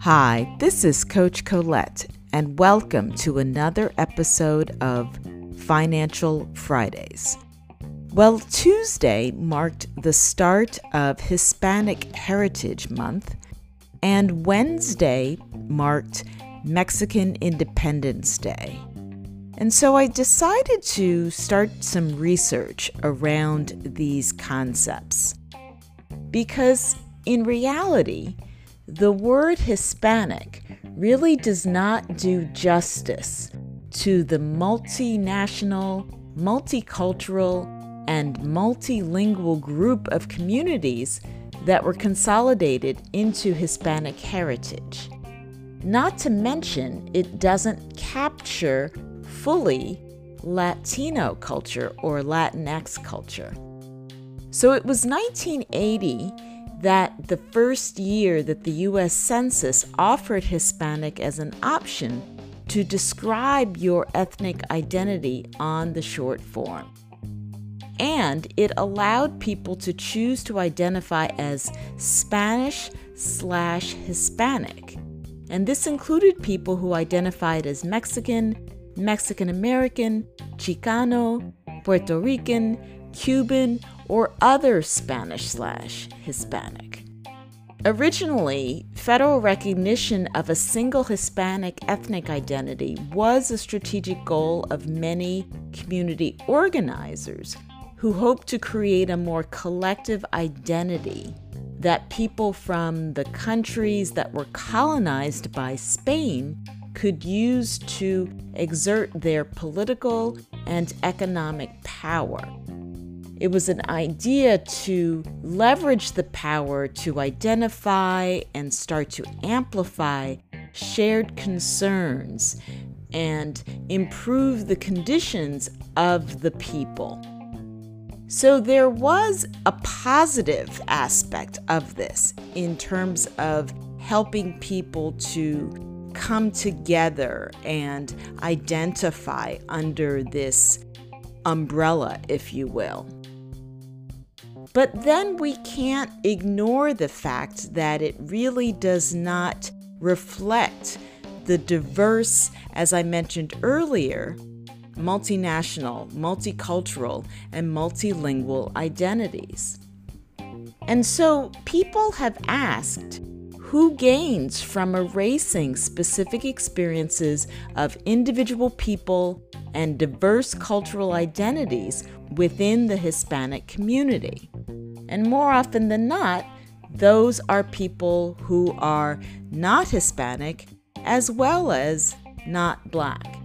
Hi, this is Coach Colette, and welcome to another episode of Financial Fridays. Well, Tuesday marked the start of Hispanic Heritage Month, and Wednesday marked Mexican Independence Day. And so I decided to start some research around these concepts. Because in reality, the word Hispanic really does not do justice to the multinational, multicultural, and multilingual group of communities that were consolidated into Hispanic heritage. Not to mention, it doesn't capture fully Latino culture or Latinx culture. So it was 1980 that the first year that the US Census offered Hispanic as an option to describe your ethnic identity on the short form. And it allowed people to choose to identify as Spanish slash Hispanic. And this included people who identified as Mexican, Mexican American, Chicano, Puerto Rican, Cuban, or other Spanish slash Hispanic. Originally, federal recognition of a single Hispanic ethnic identity was a strategic goal of many community organizers who hoped to create a more collective identity that people from the countries that were colonized by Spain could use to exert their political and economic power. It was an idea to leverage the power to identify and start to amplify shared concerns and improve the conditions of the people. So there was a positive aspect of this in terms of helping people to come together and identify under this umbrella, if you will. But then we can't ignore the fact that it really does not reflect the diverse, as I mentioned earlier, multinational, multicultural, and multilingual identities. And so people have asked who gains from erasing specific experiences of individual people and diverse cultural identities within the Hispanic community. And more often than not, those are people who are not Hispanic as well as not Black.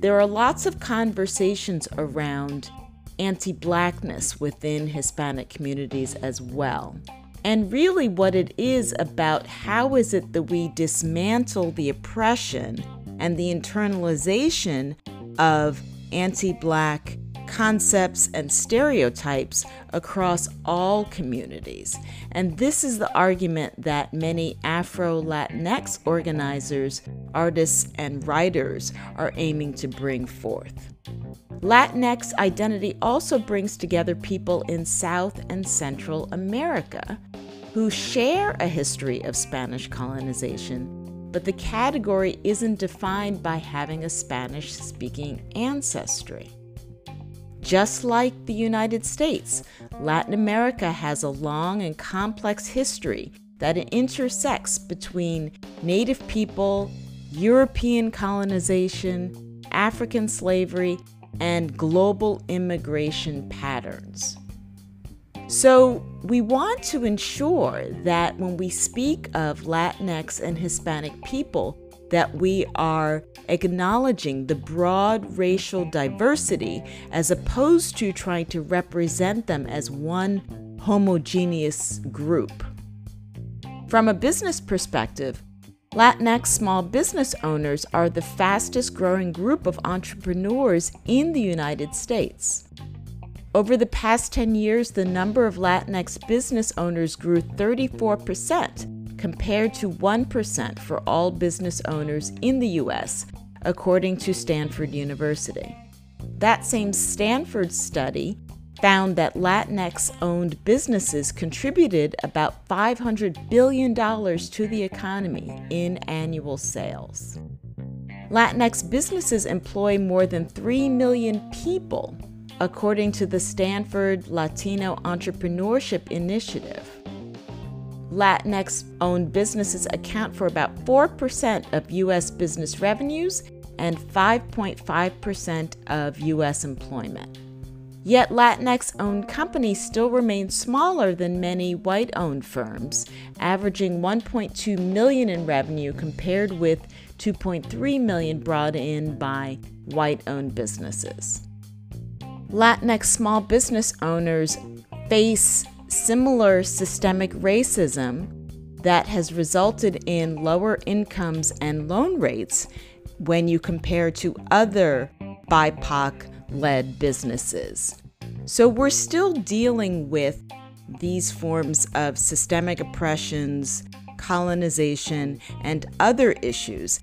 There are lots of conversations around anti Blackness within Hispanic communities as well. And really, what it is about how is it that we dismantle the oppression and the internalization of anti Black concepts, and stereotypes across all communities. And this is the argument that many Afro Latinx organizers, artists, and writers are aiming to bring forth. Latinx identity also brings together people in South and Central America who share a history of Spanish colonization, but the category isn't defined by having a Spanish speaking ancestry. Just like the United States, Latin America has a long and complex history that intersects between Native people, European colonization, African slavery, and global immigration patterns. So, we want to ensure that when we speak of Latinx and Hispanic people, that we are acknowledging the broad racial diversity as opposed to trying to represent them as one homogeneous group. From a business perspective, Latinx small business owners are the fastest growing group of entrepreneurs in the United States. Over the past 10 years, the number of Latinx business owners grew 34%, compared to 1% for all business owners in the US, according to Stanford University. That same Stanford study found that Latinx owned businesses contributed about $500 billion to the economy in annual sales. Latinx businesses employ more than 3 million people, according to the Stanford Latino Entrepreneurship Initiative. Latinx owned businesses account for about 4% of U.S. business revenues and 5.5% of U.S. employment. Yet Latinx owned companies still remain smaller than many white owned firms, averaging 1.2 million in revenue compared with 2.3 million brought in by white owned businesses. Latinx small business owners face similar systemic racism that has resulted in lower incomes and loan rates when you compare to other BIPOC led businesses. So we're still dealing with these forms of systemic oppressions, colonization, and other issues.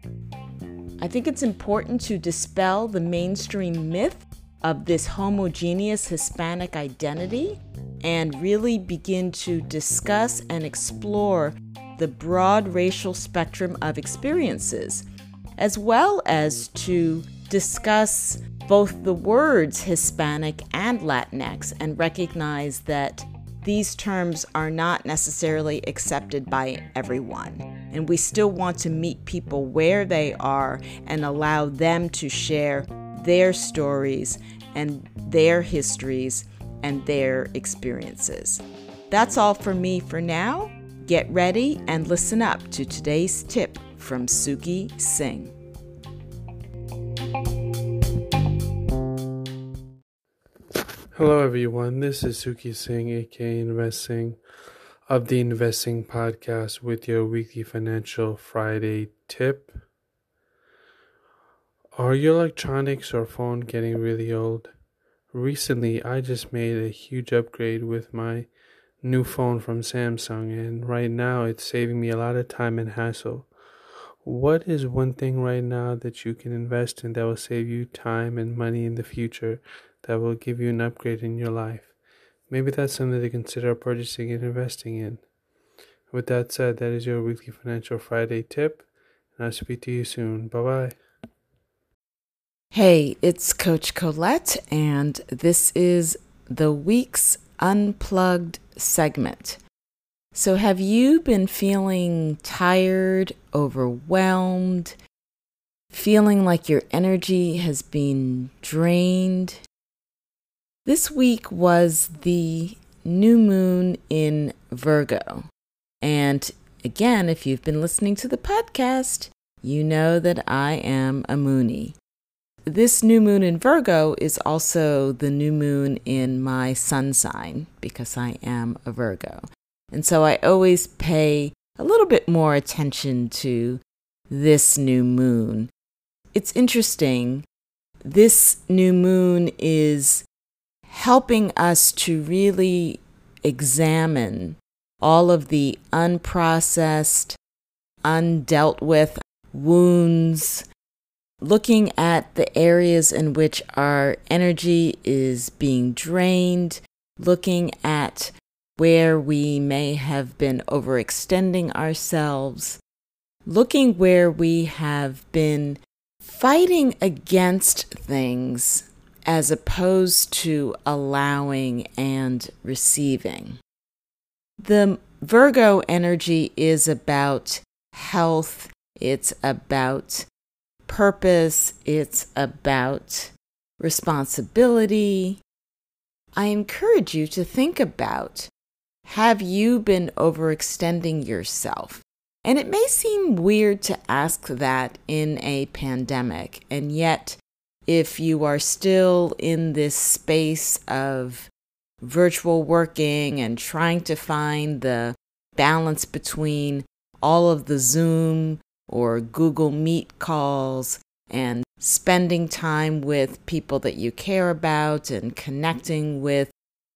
I think it's important to dispel the mainstream myth of this homogeneous Hispanic identity and really begin to discuss and explore the broad racial spectrum of experiences, as well as to discuss both the words Hispanic and Latinx and recognize that these terms are not necessarily accepted by everyone. And we still want to meet people where they are and allow them to share their stories and their histories and their experiences. That's all for me for now. Get ready and listen up to today's tip from Suki Singh. Hello, everyone. This is Suki Singh, aka Investing, of the Investing Podcast with your weekly Financial Friday tip. Are your electronics or phone getting really old? Recently, I just made a huge upgrade with my new phone from Samsung, and right now it's saving me a lot of time and hassle. What is one thing right now that you can invest in that will save you time and money in the future that will give you an upgrade in your life. Maybe that's something to consider purchasing and investing in. With that said, that is your weekly Financial Friday tip, and I'll speak to you soon. Bye bye. Hey, it's Coach Colette, and this is the week's Unplugged segment. So, have you been feeling tired, overwhelmed, feeling like your energy has been drained? This week was the new moon in Virgo. And again, if you've been listening to the podcast, you know that I am a Moonie. This new moon in Virgo is also the new moon in my sun sign because I am a Virgo. And so I always pay a little bit more attention to this new moon. It's interesting. This new moon is helping us to really examine all of the unprocessed, undealt with wounds, looking at the areas in which our energy is being drained, looking at where we may have been overextending ourselves, looking where we have been fighting against things as opposed to allowing and receiving. The Virgo energy is about health, it's about purpose, it's about responsibility. I encourage you to think about have you been overextending yourself? And it may seem weird to ask that in a pandemic, and yet if you are still in this space of virtual working and trying to find the balance between all of the Zoom or Google Meet calls and spending time with people that you care about and connecting with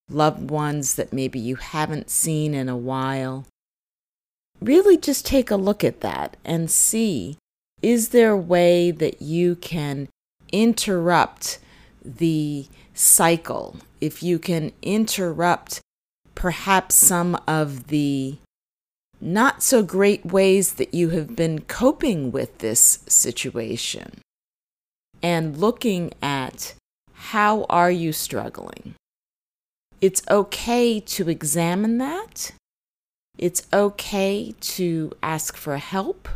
loved ones that maybe you haven't seen in a while. Really just take a look at that and see is there a way that you can interrupt the cycle if you can interrupt perhaps some of the not so great ways that you have been coping with this situation and looking at how are you struggling. It's okay to examine that. It's okay to ask for help.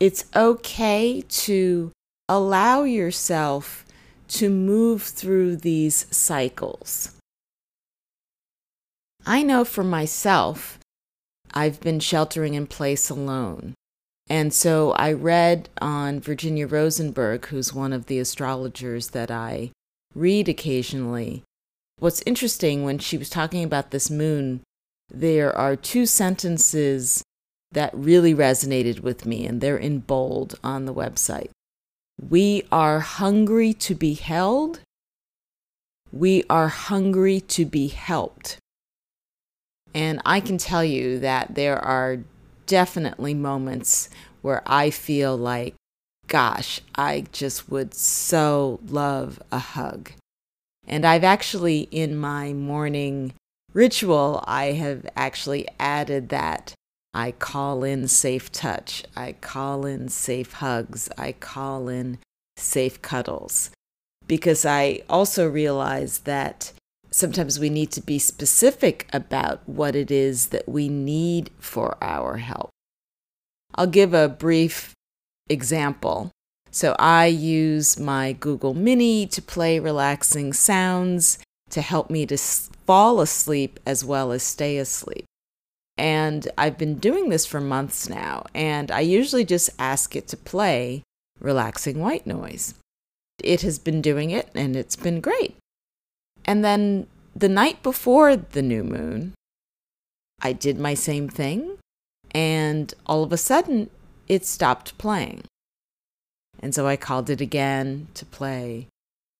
It's okay to allow yourself to move through these cycles. I know for myself, I've been sheltering in place alone. And so I read on Virginia Rosenberg, who's one of the astrologers that I read occasionally. What's interesting when she was talking about this moon, there are two sentences that really resonated with me, and they're in bold on the website. We are hungry to be held. We are hungry to be helped. And I can tell you that there are definitely moments where I feel like, gosh, I just would so love a hug. And I've actually, in my morning ritual, I have actually added that I call in safe touch. I call in safe hugs. I call in safe cuddles. Because I also realize that sometimes we need to be specific about what it is that we need for our help. I'll give a brief example. So I use my Google Mini to play relaxing sounds to help me to fall asleep as well as stay asleep. And I've been doing this for months now, and I usually just ask it to play relaxing white noise. It has been doing it, and it's been great. And then the night before the new moon, I did my same thing, and all of a sudden, it stopped playing. And so I called it again to play,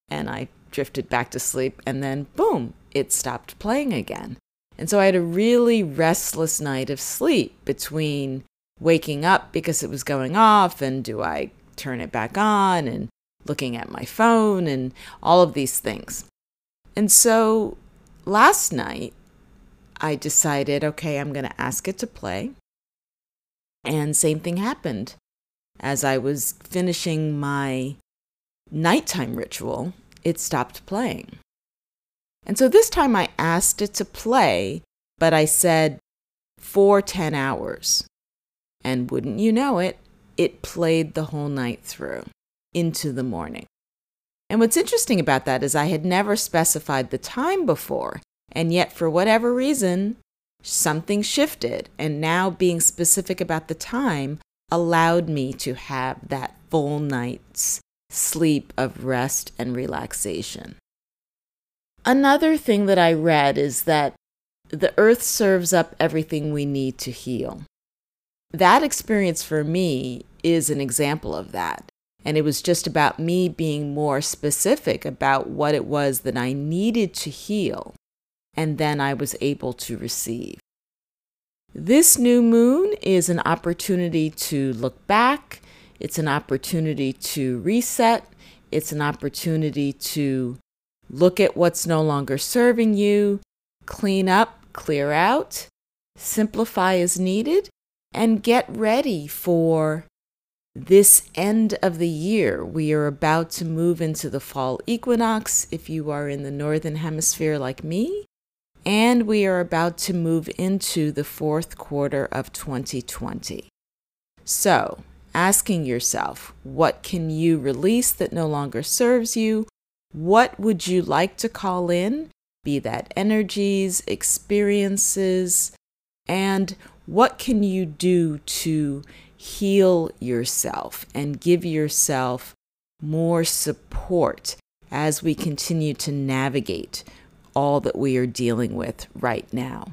and I drifted back to sleep, and then boom, it stopped playing again. And so I had a really restless night of sleep between waking up because it was going off and do I turn it back on and looking at my phone and all of these things. And so last night, I decided, okay, I'm going to ask it to play. And same thing happened. As I was finishing my nighttime ritual, it stopped playing. And so this time I asked it to play, but I said for 10 hours. And wouldn't you know it, it played the whole night through into the morning. And what's interesting about that is I had never specified the time before, and yet for whatever reason, something shifted. And now being specific about the time allowed me to have that full night's sleep of rest and relaxation. Another thing that I read is that the earth serves up everything we need to heal. That experience for me is an example of that. And it was just about me being more specific about what it was that I needed to heal. And then I was able to receive. This new moon is an opportunity to look back. It's an opportunity to reset. It's an opportunity to Look at what's no longer serving you, clean up, clear out, simplify as needed, and get ready for this end of the year. We are about to move into the fall equinox if you are in the northern hemisphere like me, and we are about to move into the fourth quarter of 2020. So, asking yourself, what can you release that no longer serves you? What would you like to call in? Be that energies, experiences, and what can you do to heal yourself and give yourself more support as we continue to navigate all that we are dealing with right now.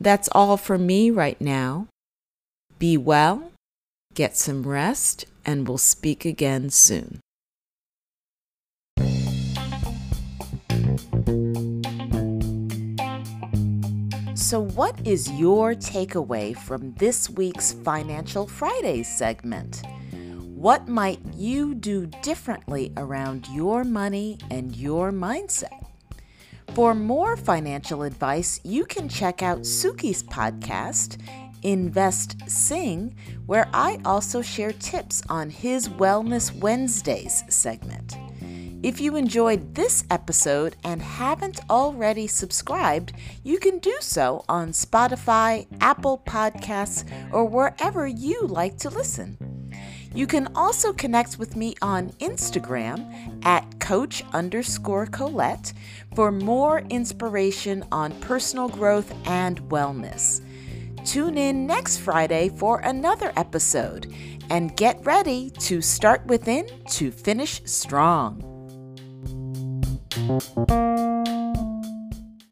That's all for me right now. Be well, get some rest, and we'll speak again soon. So, what is your takeaway from this week's Financial Friday segment? What might you do differently around your money and your mindset? For more financial advice, you can check out Suki's podcast, Invest Sing, where I also share tips on his Wellness Wednesdays segment. If you enjoyed this episode and haven't already subscribed, you can do so on Spotify, Apple Podcasts, or wherever you like to listen. You can also connect with me on Instagram at coach underscore Colette for more inspiration on personal growth and wellness. Tune in next Friday for another episode and get ready to start within to finish strong. Música